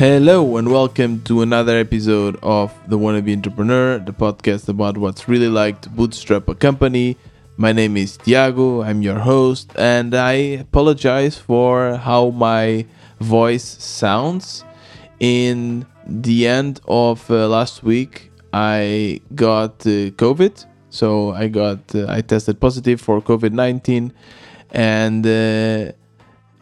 Hello and welcome to another episode of The Wannabe Entrepreneur, the podcast about what's really like to bootstrap a company. My name is Tiago, I'm your host, and I apologize for how my voice sounds. In the end of uh, last week, I got uh, COVID, so I got uh, I tested positive for COVID nineteen, and uh,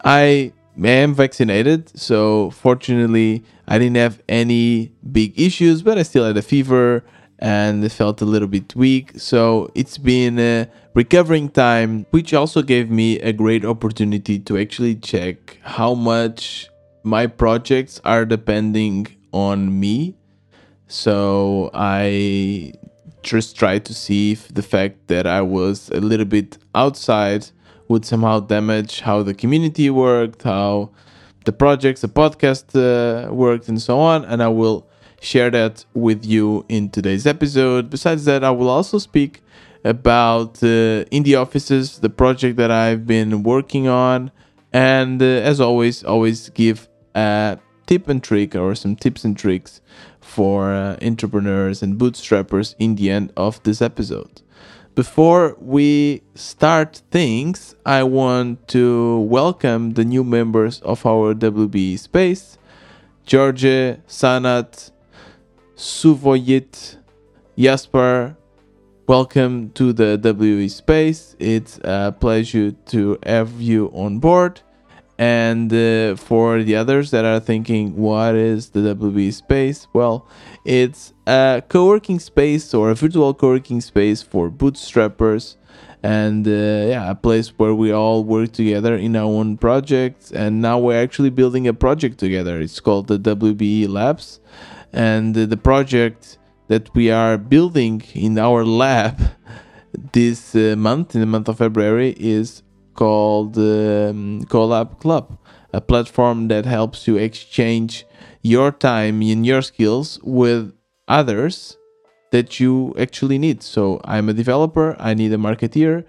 I am vaccinated. So fortunately, I didn't have any big issues, but I still had a fever and felt a little bit weak. So it's been a recovering time, which also gave me a great opportunity to actually check how much my projects are depending on me. So I just tried to see if the fact that I was a little bit outside would somehow damage how the community worked, how the projects, the podcast uh, worked, and so on. And I will share that with you in today's episode. Besides that, I will also speak about uh, indie offices, the project that I've been working on, and uh, as always, always give a tip and trick or some tips and tricks for uh, entrepreneurs and bootstrappers in the end of this episode. Before we start things, I want to welcome the new members of our WB space George, Sanat, Suvoyit, Jasper. Welcome to the WB space. It's a pleasure to have you on board. And uh, for the others that are thinking, what is the WB space? Well, it's a co working space or a virtual co working space for bootstrappers and uh, yeah, a place where we all work together in our own projects. And now we're actually building a project together. It's called the WBE Labs. And uh, the project that we are building in our lab this uh, month, in the month of February, is called um, Collab Club, a platform that helps you exchange your time and your skills with others that you actually need. So I'm a developer, I need a marketeer,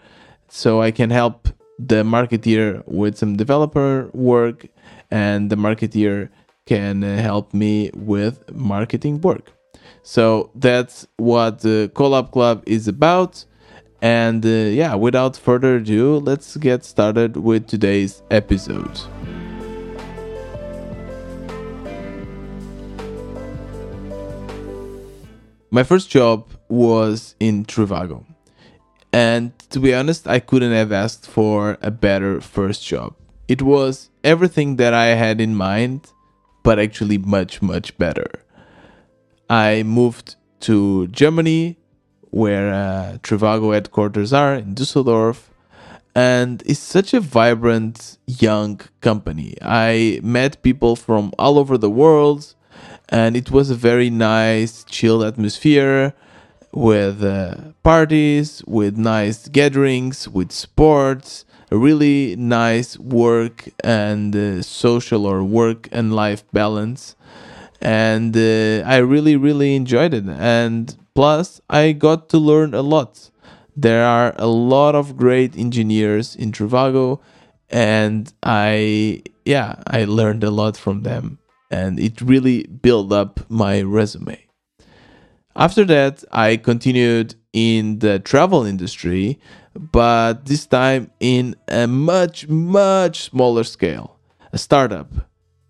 so I can help the marketeer with some developer work, and the marketeer can help me with marketing work. So that's what the Collab Club is about. And uh, yeah, without further ado, let's get started with today's episode. My first job was in Trivago. And to be honest, I couldn't have asked for a better first job. It was everything that I had in mind, but actually much, much better. I moved to Germany where uh, Trivago headquarters are in Dusseldorf. And it's such a vibrant young company. I met people from all over the world, and it was a very nice, chill atmosphere with uh, parties, with nice gatherings, with sports, a really nice work and uh, social or work and life balance. And uh, I really, really enjoyed it. And Plus, I got to learn a lot. There are a lot of great engineers in Trivago, and I, yeah, I learned a lot from them, and it really built up my resume. After that, I continued in the travel industry, but this time in a much, much smaller scale. A startup.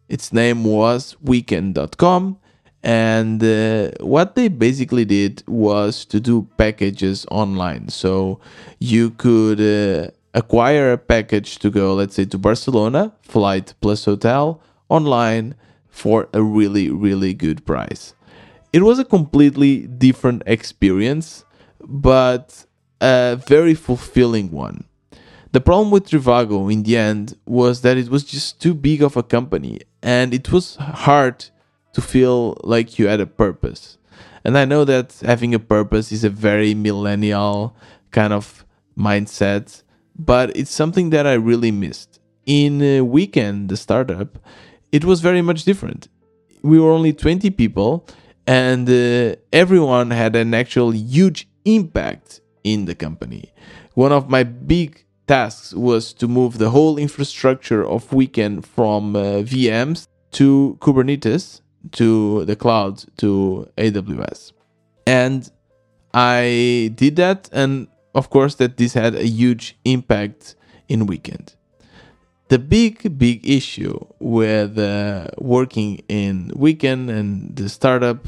Its name was weekend.com and uh, what they basically did was to do packages online so you could uh, acquire a package to go let's say to barcelona flight plus hotel online for a really really good price it was a completely different experience but a very fulfilling one the problem with trivago in the end was that it was just too big of a company and it was hard to feel like you had a purpose. And I know that having a purpose is a very millennial kind of mindset, but it's something that I really missed. In Weekend, the startup, it was very much different. We were only 20 people, and uh, everyone had an actual huge impact in the company. One of my big tasks was to move the whole infrastructure of Weekend from uh, VMs to Kubernetes, to the cloud, to AWS. And I did that, and of course, that this had a huge impact in weekend. The big, big issue with uh, working in weekend and the startup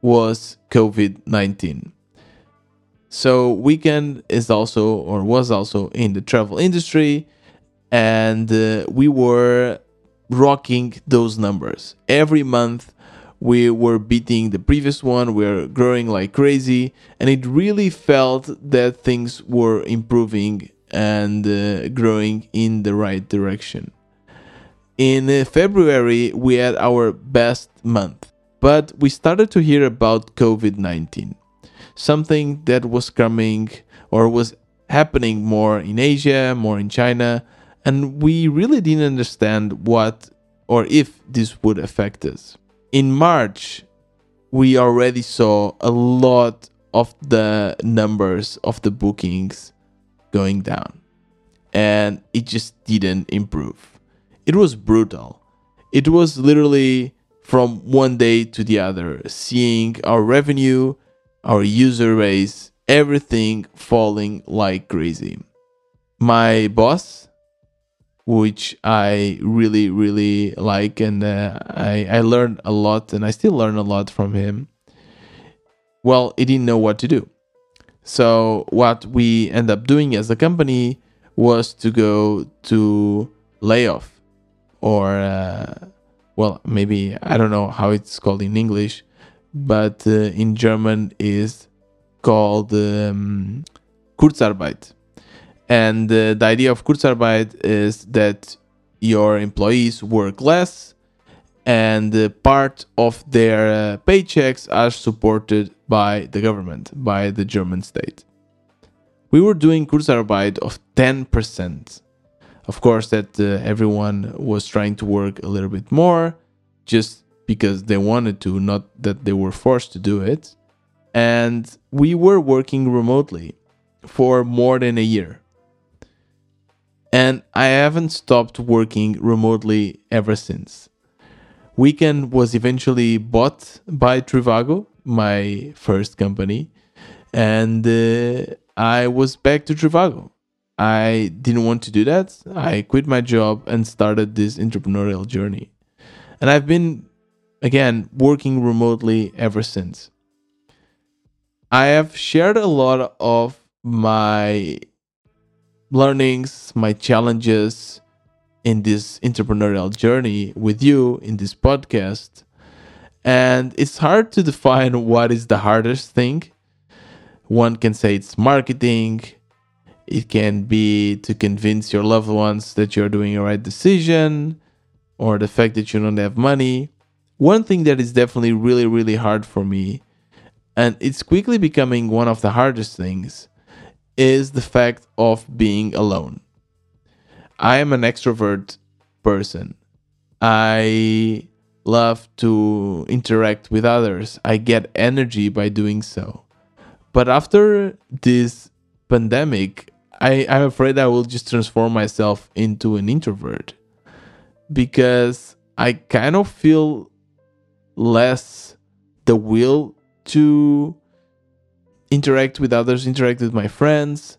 was COVID 19. So, weekend is also or was also in the travel industry, and uh, we were rocking those numbers every month we were beating the previous one we were growing like crazy and it really felt that things were improving and uh, growing in the right direction. In uh, february we had our best month but we started to hear about covid-19 something that was coming or was happening more in asia more in china and we really didn't understand what or if this would affect us. In March, we already saw a lot of the numbers of the bookings going down. And it just didn't improve. It was brutal. It was literally from one day to the other, seeing our revenue, our user base, everything falling like crazy. My boss, which I really, really like. And uh, I, I learned a lot, and I still learn a lot from him. Well, he didn't know what to do. So, what we end up doing as a company was to go to layoff, or, uh, well, maybe I don't know how it's called in English, but uh, in German is called um, Kurzarbeit. And uh, the idea of Kurzarbeit is that your employees work less and uh, part of their uh, paychecks are supported by the government, by the German state. We were doing Kurzarbeit of 10%. Of course, that uh, everyone was trying to work a little bit more just because they wanted to, not that they were forced to do it. And we were working remotely for more than a year and I haven't stopped working remotely ever since. Weekend was eventually bought by Trivago, my first company, and uh, I was back to Trivago. I didn't want to do that. I quit my job and started this entrepreneurial journey. And I've been, again, working remotely ever since. I have shared a lot of my learnings, my challenges in this entrepreneurial journey with you in this podcast. And it's hard to define what is the hardest thing. One can say it's marketing. It can be to convince your loved ones that you're doing a right decision or the fact that you don't have money. One thing that is definitely really, really hard for me, and it's quickly becoming one of the hardest things, is the fact of being alone. I am an extrovert person. I love to interact with others. I get energy by doing so. But after this pandemic, I, I'm afraid I will just transform myself into an introvert because I kind of feel less the will to interact with others, interact with my friends.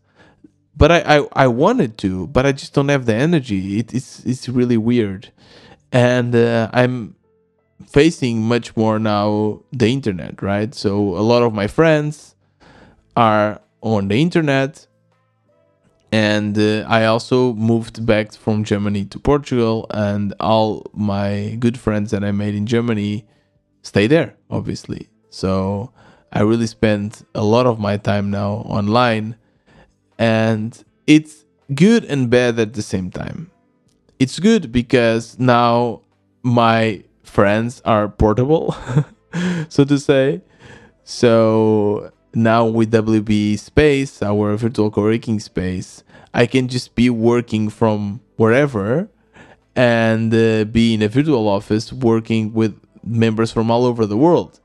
But I, I, I wanted to, but I just don't have the energy. It, it's it's really weird, and uh, I'm facing much more now the internet, right? So a lot of my friends are on the internet, and uh, I also moved back from Germany to Portugal, and all my good friends that I made in Germany stay there, obviously. So I really spend a lot of my time now online, and it's good and bad at the same time. It's good because now my friends are portable, so to say. So now with WB Space, our virtual co-working space, I can just be working from wherever and uh, be in a virtual office working with members from all over the world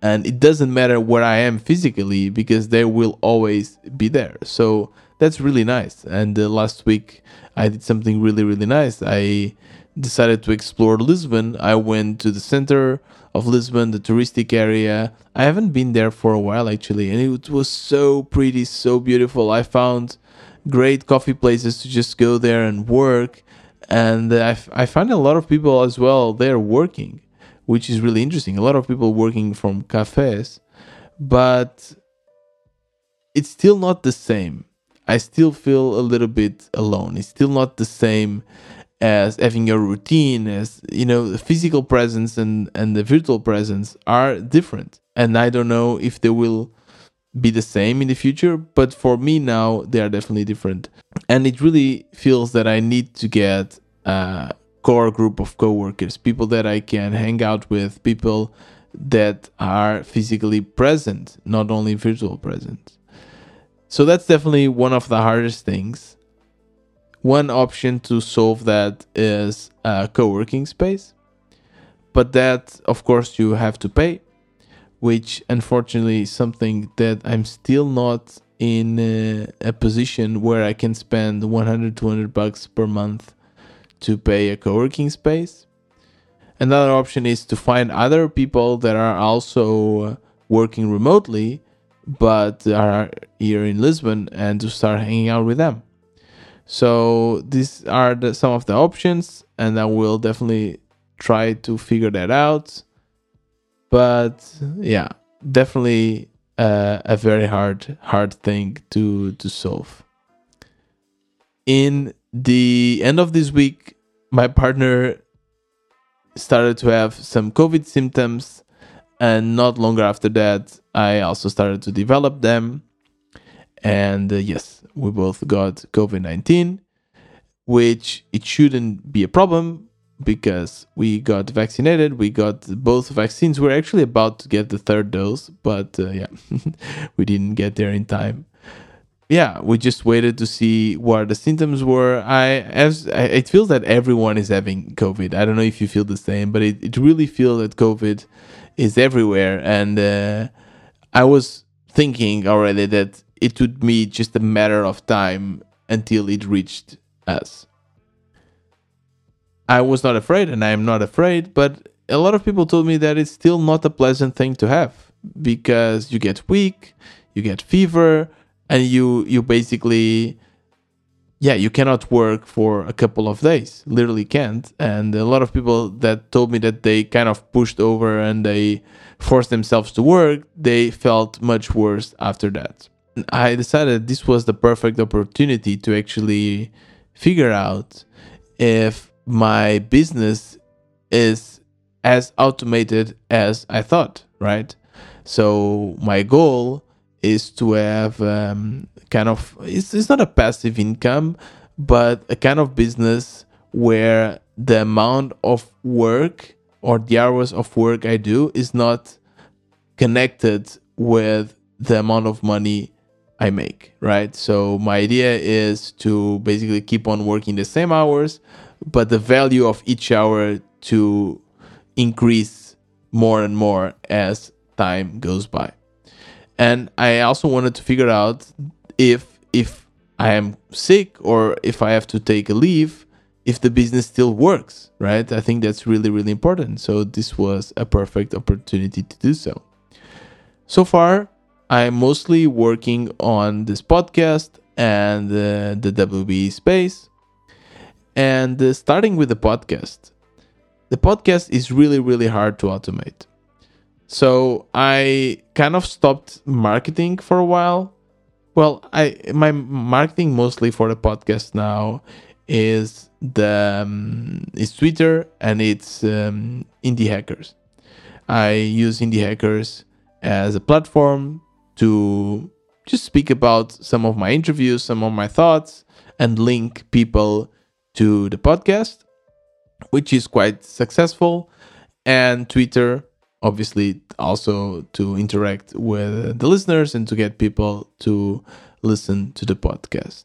and it doesn't matter where I am physically because they will always be there. So that's really nice. And uh, last week I did something really really nice. I decided to explore Lisbon, I went to the center of Lisbon, the touristic area. I haven't been there for a while actually, and it was so pretty, so beautiful. I found great coffee places to just go there and work, and I, I find a lot of people as well there working, which is really interesting. A lot of people working from cafes, but it's still not the same. I still feel a little bit alone. It's still not the same as having your routine as you know the physical presence and and the virtual presence are different and i don't know if they will be the same in the future but for me now they are definitely different and it really feels that i need to get a core group of coworkers people that i can hang out with people that are physically present not only virtual present so that's definitely one of the hardest things. One option to solve that is a co-working space but that of course you have to pay which unfortunately is something that i'm still not in a, a position where i can spend 100 200 bucks per month to pay a co-working space another option is to find other people that are also working remotely but are here in lisbon and to start hanging out with them so these are the, some of the options, and I will definitely try to figure that out. But yeah, definitely uh, a very hard hard thing to to solve. In the end of this week, my partner started to have some COVID symptoms, and not longer after that, I also started to develop them. And uh, yes, we both got COVID 19, which it shouldn't be a problem because we got vaccinated. We got both vaccines. We're actually about to get the third dose, but uh, yeah, we didn't get there in time. Yeah, we just waited to see what the symptoms were. I as it feels that everyone is having COVID. I don't know if you feel the same, but it, it really feels that COVID is everywhere. And uh, I was thinking already that it would be just a matter of time until it reached us. I was not afraid, and I am not afraid, but a lot of people told me that it's still not a pleasant thing to have because you get weak, you get fever, and you you basically yeah, you cannot work for a couple of days. Literally can't. And a lot of people that told me that they kind of pushed over and they forced themselves to work, they felt much worse after that. I decided this was the perfect opportunity to actually figure out if my business is as automated as I thought, right? So my goal is to have um, kind of it's, it's not a passive income, but a kind of business where the amount of work or the hours of work I do is not connected with the amount of money I make, right? So my idea is to basically keep on working the same hours, but the value of each hour to increase more and more as time goes by. And I also wanted to figure out if if I am sick or if I have to take a leave, if the business still works, right? I think that's really really important. So this was a perfect opportunity to do so. So far, I'm mostly working on this podcast and uh, the WB space. And uh, starting with the podcast, the podcast is really, really hard to automate. So I kind of stopped marketing for a while. Well, I my marketing mostly for the podcast now is the um, is Twitter and it's um, Indie Hackers. I use Indie Hackers as a platform to just speak about some of my interviews, some of my thoughts, and link people to the podcast, which is quite successful. And Twitter, obviously, also to interact with the listeners and to get people to listen to the podcast.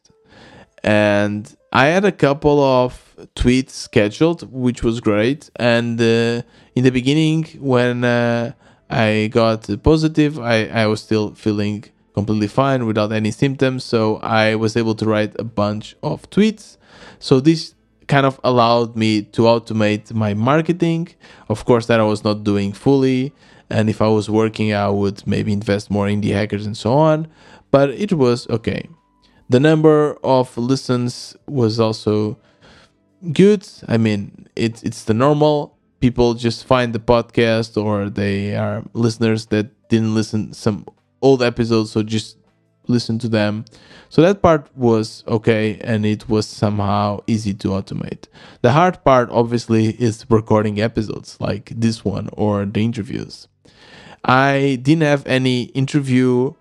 And I had a couple of tweets scheduled, which was great. And uh, in the beginning, when uh, I got positive. I, I was still feeling completely fine without any symptoms. So I was able to write a bunch of tweets. So this kind of allowed me to automate my marketing. Of course, that I was not doing fully. And if I was working, I would maybe invest more in Indie Hackers and so on. But it was okay. The number of listens was also good. I mean, it's it's the normal. People just find the podcast or they are listeners that didn't listen some old episodes, so just listen to them. So that part was okay and it was somehow easy to automate. The hard part, obviously, is recording episodes like this one or the interviews. I didn't have any interview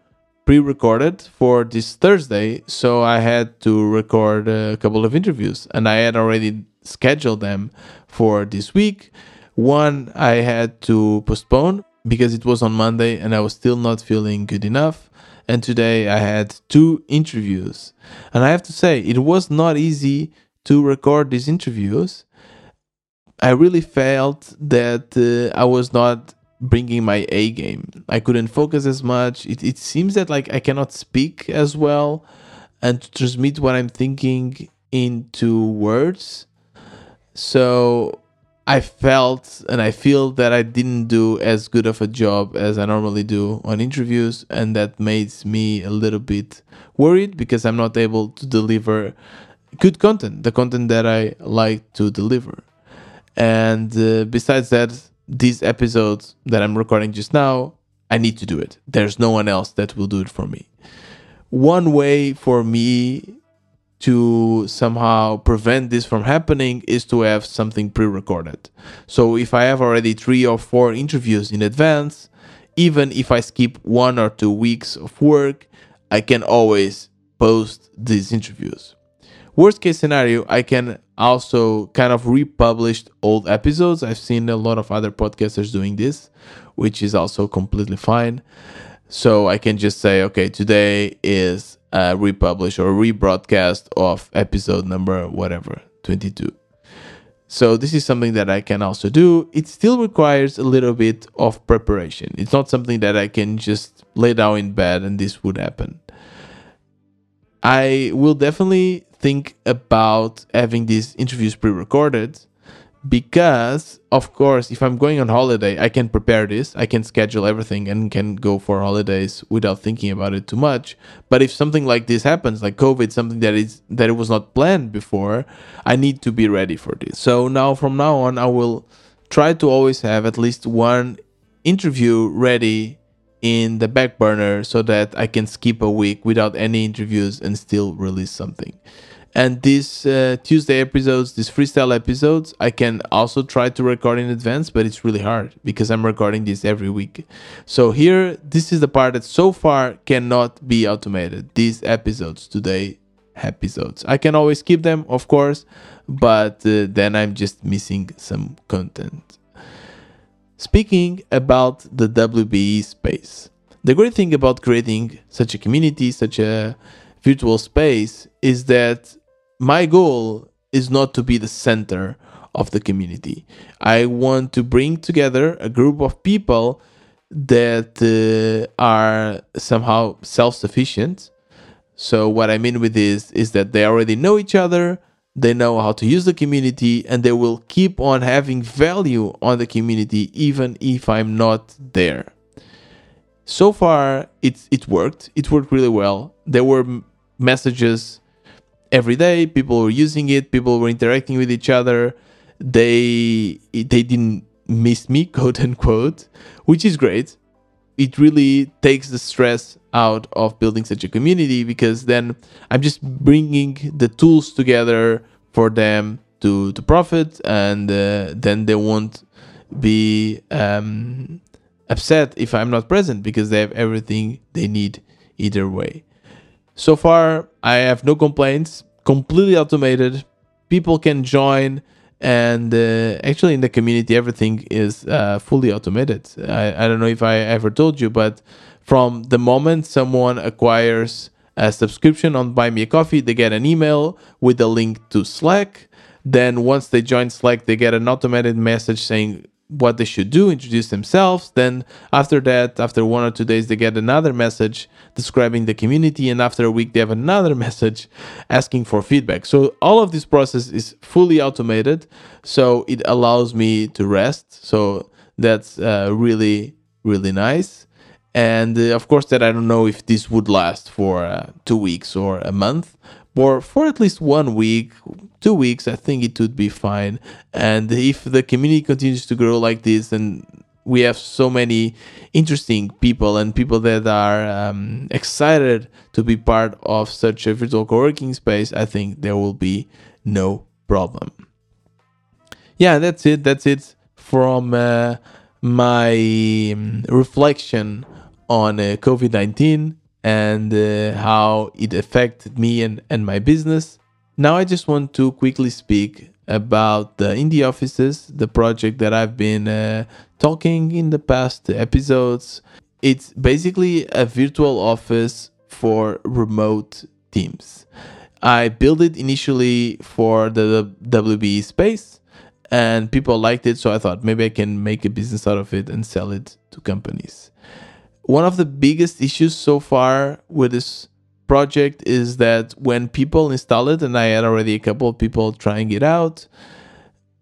pre recorded for this Thursday, so I had to record a couple of interviews and I had already scheduled them for this week. One I had to postpone because it was on Monday and I was still not feeling good enough and today I had two interviews. And I have to say, it was not easy to record these interviews. I really felt that uh, I was not bringing my A game. I couldn't focus as much. It, it seems that like I cannot speak as well and transmit what I'm thinking into words. So I felt and I feel that I didn't do as good of a job as I normally do on interviews, and that makes me a little bit worried because I'm not able to deliver good content, the content that I like to deliver. And uh, besides that, these episodes that I'm recording just now, I need to do it. There's no one else that will do it for me. One way for me to somehow prevent this from happening is to have something pre-recorded. So if I have already 3 or 4 interviews in advance, even if I skip 1 or 2 weeks of work, I can always post these interviews. Worst case scenario, I can also kind of republish old episodes. I've seen a lot of other podcasters doing this, which is also completely fine. So I can just say, okay, today is uh, republish or rebroadcast of episode number whatever 22 so this is something that i can also do. It still requires a little bit of preparation. It's not something that i can just lay down in bed and this would happen. I will definitely think about having these interviews pre-recorded because of course if i'm going on holiday i can prepare this i can schedule everything and can go for holidays without thinking about it too much. But if something like this happens like covid something that is that it was not planned before i need to be ready for this. So now from now on i will try to always have at least one interview ready in the back burner so that i can skip a week without any interviews and still release something and these uh, Tuesday episodes, these freestyle episodes, I can also try to record in advance, but it's really hard because I'm recording this every week. So here, this is the part that so far cannot be automated. These episodes today, episodes. I can always keep them, of course, but uh, then I'm just missing some content. Speaking about the WBE space, the great thing about creating such a community, such a virtual space, is that my goal is not to be the center of the community. I want to bring together a group of people that uh, are somehow self sufficient. So, what I mean with this is that they already know each other, they know how to use the community, and they will keep on having value on the community even if I'm not there. So far, it, it worked. It worked really well. There were messages every day. People were using it. People were interacting with each other. They they didn't miss me, quote unquote, which is great. It really takes the stress out of building such a community because then I'm just bringing the tools together for them to to profit, and uh, then they won't be um, upset if I'm not present because they have everything they need either way. So far, I have no complaints. Completely automated. People can join, and uh, actually, in the community, everything is uh, fully automated. I, I don't know if I ever told you, but from the moment someone acquires a subscription on Buy Me a Coffee, they get an email with a link to Slack. Then, once they join Slack, they get an automated message saying, what they should do, introduce themselves. Then after that, after one or two days, they get another message describing the community, and after a week, they have another message asking for feedback. So all of this process is fully automated, so it allows me to rest. So that's uh, really really nice. And uh, of course, that I don't know if this would last for uh, two weeks or a month, or for at least one week, two weeks, I think it would be fine. And if the community continues to grow like this, and we have so many interesting people and people that are um, excited to be part of such a virtual co-working space, I think there will be no problem. Yeah, that's it. That's it from uh, my um, reflection on uh, COVID 19 and uh, how it affected me and, and my business. Now, I just want to quickly speak about the indie offices, the project that I've been uh, talking in the past episodes. It's basically a virtual office for remote teams. I built it initially for the WBE space and people liked it, so I thought maybe I can make a business out of it and sell it to companies one of the biggest issues so far with this project is that when people install it, and I had already a couple of people trying it out,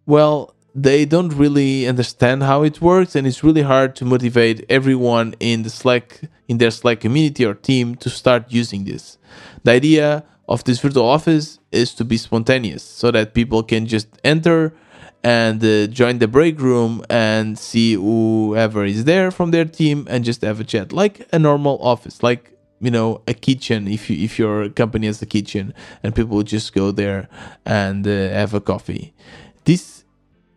well, they don't really understand how it works, and it's really hard to motivate everyone in the Slack in their Slack community or team to start using this. The idea of this virtual office is to be spontaneous so that people can just enter and uh, join the break room and see whoever is there from their team and just have a chat like a normal office like you know a kitchen if you if your company has a kitchen and people just go there and uh, have a coffee this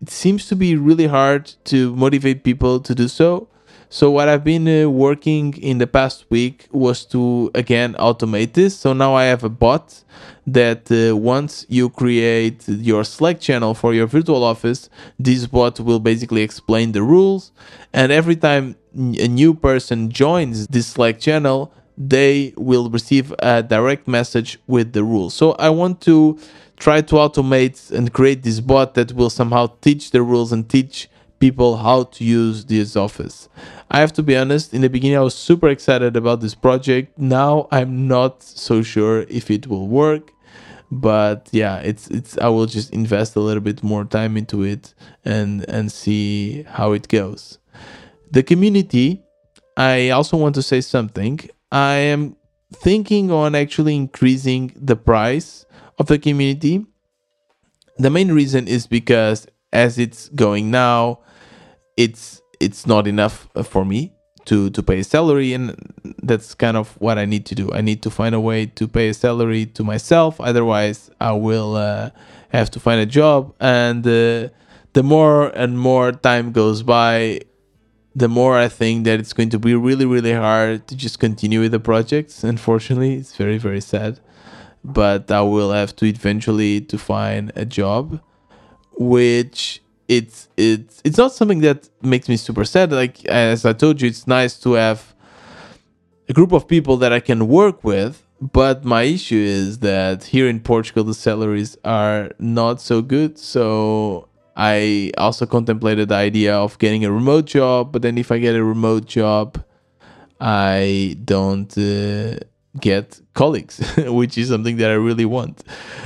it seems to be really hard to motivate people to do so so what I've been uh, working in the past week was to again automate this. So now I have a bot that uh, once you create your Slack channel for your virtual office, this bot will basically explain the rules. And every time a new person joins this Slack channel, they will receive a direct message with the rules. So I want to try to automate and create this bot that will somehow teach the rules and teach people how to use this office. I have to be honest, in the beginning I was super excited about this project. Now I'm not so sure if it will work. But yeah, it's it's I will just invest a little bit more time into it and and see how it goes. The community, I also want to say something. I am thinking on actually increasing the price of the community. The main reason is because as it's going now, it's it's not enough uh, for me to to pay a salary and that's kind of what i need to do i need to find a way to pay a salary to myself otherwise i will uh, have to find a job and uh, the more and more time goes by the more i think that it's going to be really really hard to just continue with the projects unfortunately it's very very sad but i will have to eventually to find a job which it's it's it's not something that makes me super sad. Like as I told you, it's nice to have a group of people that I can work with. But my issue is that here in Portugal the salaries are not so good. So I also contemplated the idea of getting a remote job. But then if I get a remote job, I don't. Uh, get colleagues, which is something that I really want.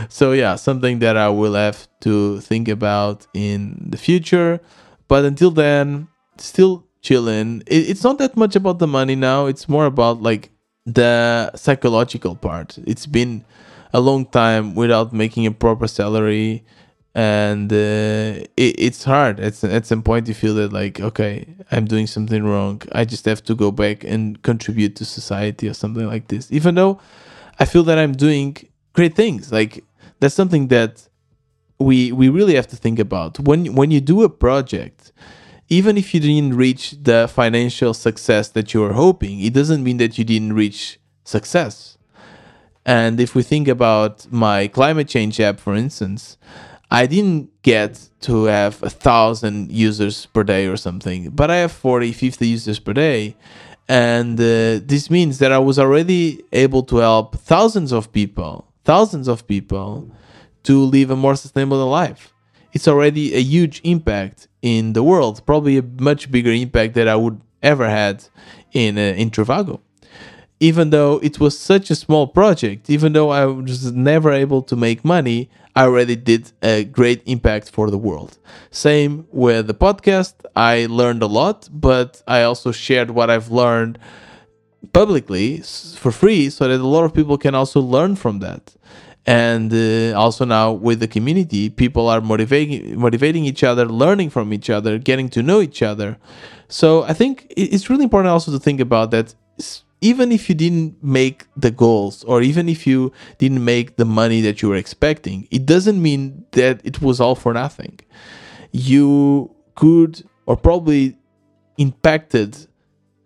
So, yeah, something that I will have to think about in the future. But until then, still chilling. it's not that much about the money now, it's more about like the psychological part. It's been a long time without making a proper salary and uh, it, it's hard. At, at some point you feel that like okay i'm doing something wrong. I just have to go back and contribute to society or something like this. Even though i feel that i'm doing great things. Like that's something that we we really have to think about. When when you do a project even if you didn't reach the financial success that you were hoping it doesn't mean that you didn't reach success. And if we think about my climate change app for instance I didn't get to have a thousand users per day or something, but I have 40, 50 users per day. And uh, this means that I was already able to help thousands of people, thousands of people to live a more sustainable life. it's already a huge impact in the world, probably a much bigger impact that I would ever had in uh, in Trivago. Even though it was such a small project, even though I was never able to make money, I already did a great impact for the world. Same with the podcast. I learned a lot, but I also shared what I've learned publicly for free so that a lot of people can also learn from that and uh, also now with the community people are motivating motivating each other learning from each other getting to know each other so i think it's really important also to think about that even if you didn't make the goals or even if you didn't make the money that you were expecting it doesn't mean that it was all for nothing you could or probably impacted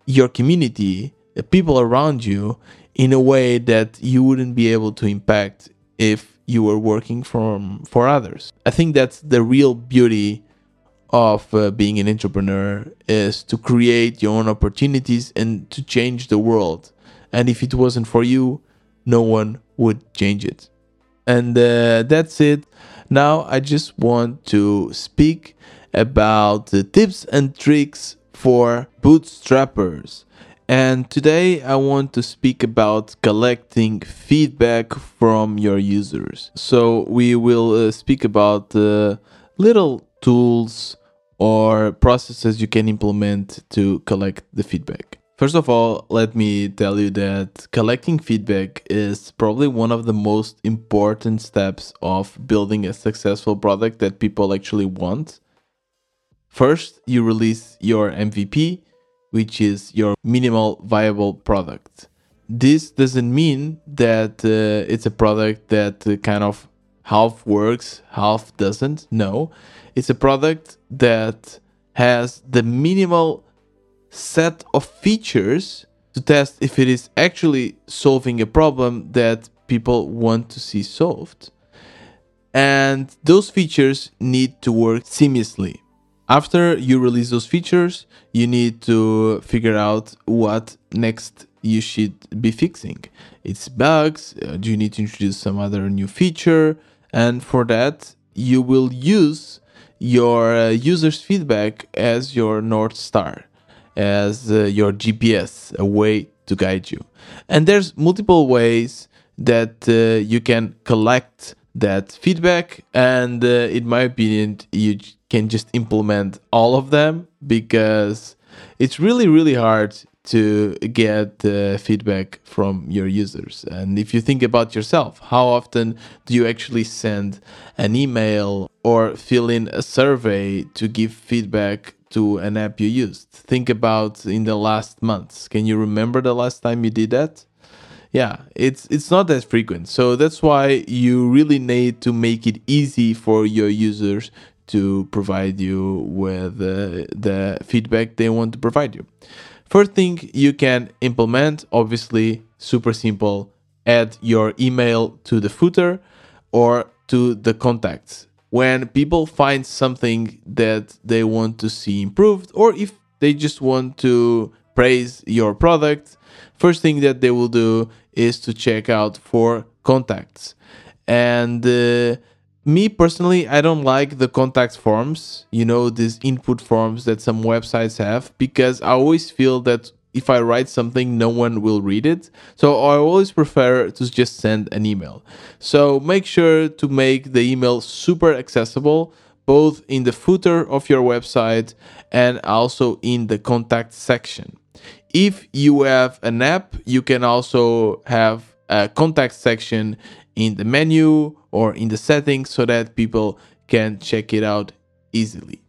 your community the people around you in a way that you wouldn't be able to impact if you were working from for others. I think that's the real beauty of uh, being an entrepreneur is to create your own opportunities and to change the world. And if it wasn't for you, no one would change it. And uh, that's it. Now I just want to speak about the tips and tricks for bootstrappers. And today I want to speak about collecting feedback from your users. So we will uh, speak about uh, little tools or processes you can implement to collect the feedback. First of all, let me tell you that collecting feedback is probably one of the most important steps of building a successful product that people actually want. First, you release your MVP which is your minimal viable product. This doesn't mean that uh, it's a product that uh, kind of half works, half doesn't. No, it's a product that has the minimal set of features to test if it is actually solving a problem that people want to see solved. And those features need to work seamlessly. After you release those features, you need to figure out what next you should be fixing. It's bugs, uh, do you need to introduce some other new feature? And for that, you will use your uh, users' feedback as your North Star, as uh, your GPS, a way to guide you. And there's multiple ways that uh, you can collect that feedback. And uh, in my opinion, you can just implement all of them because it's really really hard to get feedback from your users. And if you think about yourself how often do you actually send an email or fill in a survey to give feedback to an app you used? Think about in the last months. Can you remember the last time you did that? Yeah it's it's not that frequent. So that's why you really need to make it easy for your users to provide you with uh, the feedback they want to provide you. First thing you can implement, obviously, super simple, add your email to the footer or to the contacts. When people find something that they want to see improved, or if they just want to praise your product, first thing that they will do is to check out for contacts. And uh, me personally, I don't like the contact forms, you know, these input forms that some websites have, because I always feel that if I write something, no one will read it. So I always prefer to just send an email. So make sure to make the email super accessible, both in the footer of your website and also in the contact section. If you have an app, you can also have a contact section in the menu or in the settings so that people can check it out easily.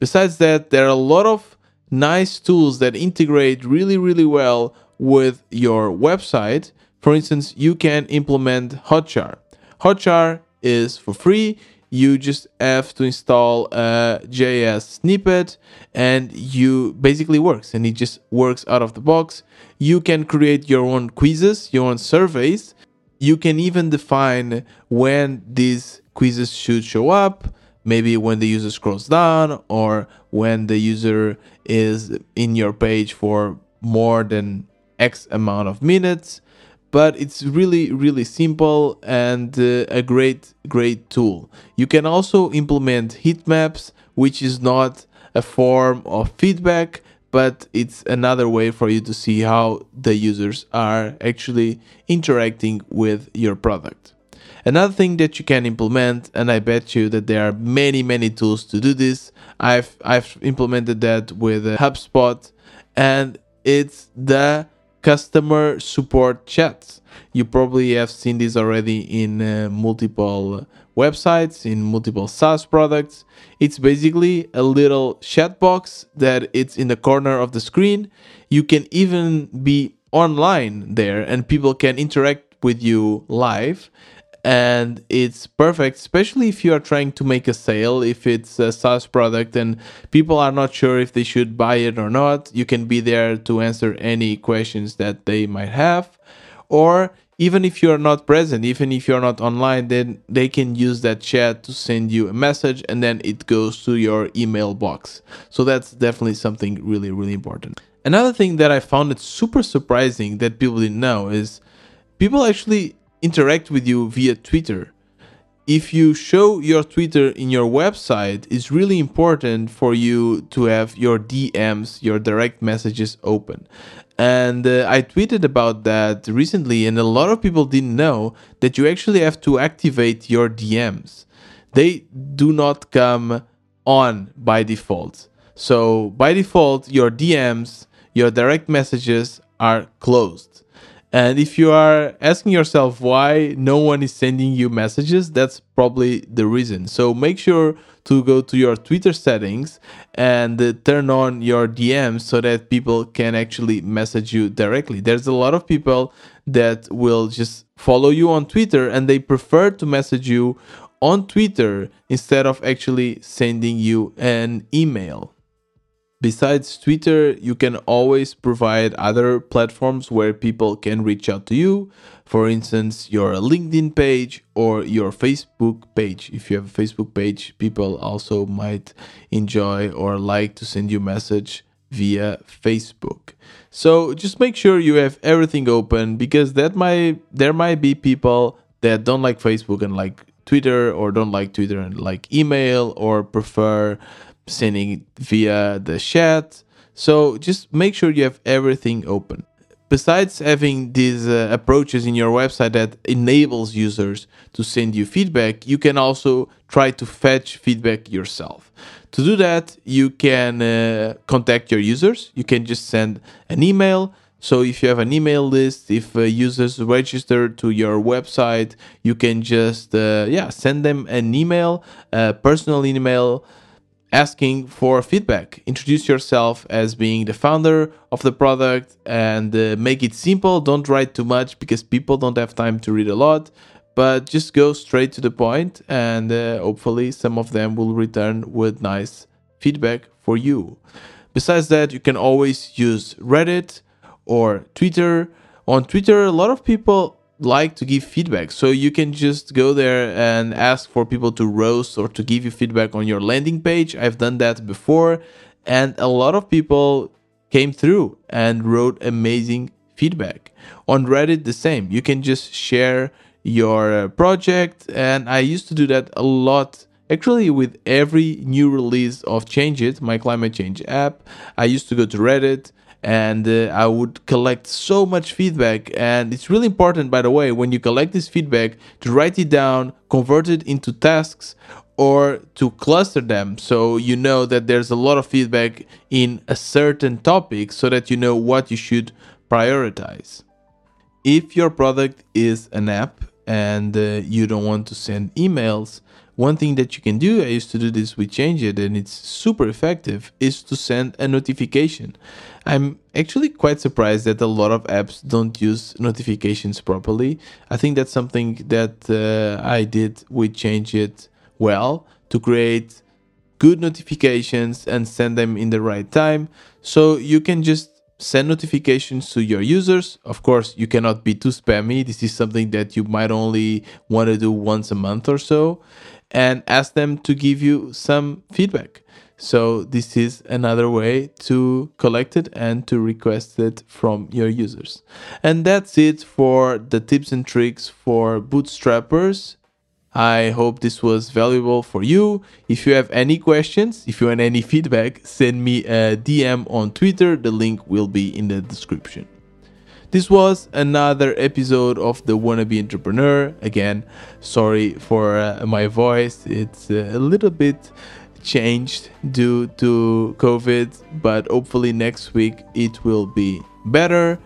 Besides that, there are a lot of nice tools that integrate really, really well with your website. For instance, you can implement Hotjar. Hotjar is for free. You just have to install a JS snippet and you basically works and it just works out of the box. You can create your own quizzes, your own surveys you can even define when these quizzes should show up, maybe when the user scrolls down or when the user is in your page for more than X amount of minutes. but it's really really simple and uh, a great great tool you can also implement heat maps which is not a form of feedback but it's another way for you to see how the users are actually interacting with your product another thing that you can implement and i bet you that there are many many tools to do this i've i've implemented that with uh, hubspot and it's the customer support chats. You probably have seen this already in uh, multiple websites, in multiple SaaS products. It's basically a little chat box that it's in the corner of the screen. You can even be online there and people can interact with you live and it's perfect, especially if you are trying to make a sale. If it's a SaaS product and people are not sure if they should buy it or not, you can be there to answer any questions that they might have. Or even if you're not present, even if you're not online, then they can use that chat to send you a message and then it goes to your email box. So that's definitely something really, really important. Another thing that I found it super surprising that people didn't know is people actually interact with you via Twitter. If you show your Twitter in your website, it's really important for you to have your DMs, your direct messages open. And uh, I tweeted about that recently, and a lot of people didn't know that you actually have to activate your DMs. They do not come on by default. So, by default, your DMs, your direct messages are closed. And if you are asking yourself why no one is sending you messages, that's probably the reason. So make sure to go to your Twitter settings and uh, turn on your DMs so that people can actually message you directly. There's a lot of people that will just follow you on Twitter and they prefer to message you on Twitter instead of actually sending you an email. Besides Twitter, you can always provide other platforms where people can reach out to you. For instance, your LinkedIn page or your Facebook page. If you have a Facebook page, people also might enjoy or like to send you a message via Facebook. So just make sure you have everything open because that might there might be people that don't like Facebook and like Twitter or don't like Twitter and like email or prefer sending via the chat. So just make sure you have everything open. Besides having these uh, approaches in your website that enables users to send you feedback, you can also try to fetch feedback yourself. To do that, you can uh, contact your users. You can just send an email. So if you have an email list, if uh, users register to your website, you can just uh, yeah send them an email, a personal email asking for feedback. Introduce yourself as being the founder of the product and uh, make it simple. Don't write too much because people don't have time to read a lot, but just go straight to the point and uh, hopefully some of them will return with nice feedback for you. Besides that, you can always use Reddit or Twitter. On Twitter, a lot of people like to give feedback. So you can just go there and ask for people to roast or to give you feedback on your landing page. I've done that before, and a lot of people came through and wrote amazing feedback. On Reddit, the same. You can just share your uh, project, and I used to do that a lot. Actually, with every new release of Change.it, my climate change app, I used to go to Reddit and uh, I would collect so much feedback. And it's really important, by the way, when you collect this feedback, to write it down, convert it into tasks, or to cluster them so you know that there's a lot of feedback in a certain topic so that you know what you should prioritize. If your product is an app and uh, you don't want to send emails, one thing that you can do, I used to do this with Change.it and it's super effective, is to send a notification. I'm actually quite surprised that a lot of apps don't use notifications properly. I think that's something that uh, I did with Change.it well to create good notifications and send them in the right time. So you can just send notifications to your users. Of course, you cannot be too spammy. This is something that you might only want to do once a month or so and ask them to give you some feedback. So this is another way to collect it and to request it from your users. And that's it for the tips and tricks for bootstrappers. I hope this was valuable for you. If you have any questions, if you want any feedback, send me a DM on Twitter. The link will be in the description. This was another episode of the Wannabe Entrepreneur. Again, sorry for uh, my voice. It's uh, a little bit changed due to COVID, but hopefully next week it will be better.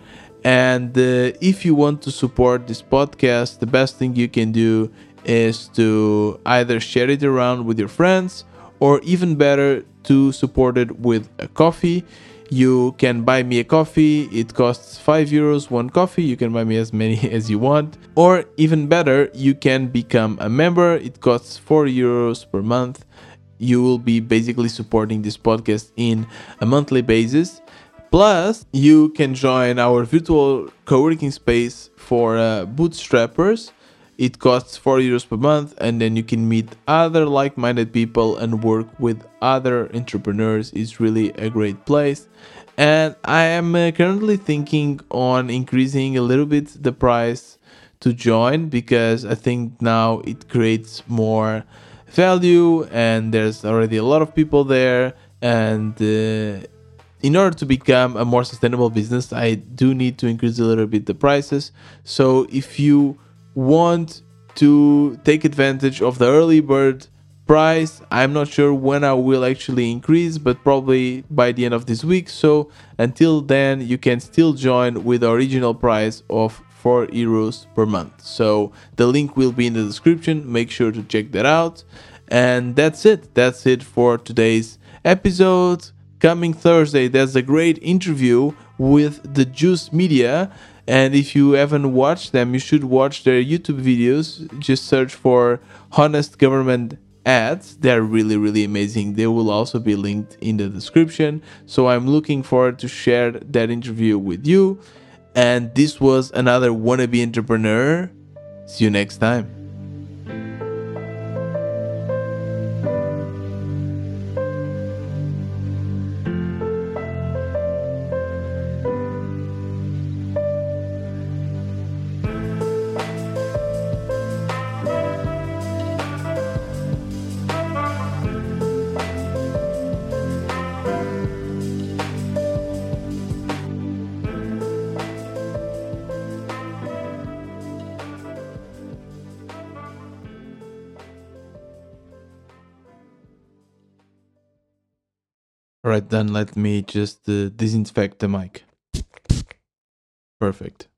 And uh, if you want to support this podcast, the best thing you can do is to either share it around with your friends or even better to support it with a coffee. You can buy me a coffee. It costs 5 euros one coffee. You can buy me as many as you want. Or even better you can become a member. It costs 4 euros per month you will be basically supporting this podcast in a monthly basis plus you can join our virtual co-working space for uh, bootstrappers it costs 4 euros per month, and then you can meet other like minded people and work with other entrepreneurs. It's really a great place. And I am uh, currently thinking on increasing a little bit the price to join because I think now it creates more value and there's already a lot of people there. And uh, in order to become a more sustainable business, I do need to increase a little bit the prices. So if you want to take advantage of the early bird price. I'm not sure when I will actually increase, but probably by the end of this week. So until then, you can still join with the original price of 4 euros per month. So the link will be in the description. Make sure to check that out. And that's it. That's it for today's episode. Coming Thursday, there's a great interview with the Juice Media and if you haven't watched them, you should watch their YouTube videos. Just search for Honest Government ads. They're really, really amazing. They will also be linked in the description. So I'm looking forward to share that interview with you. And this was another wannabe entrepreneur. See you next time. Alright, then let me just uh, disinfect the mic. Perfect.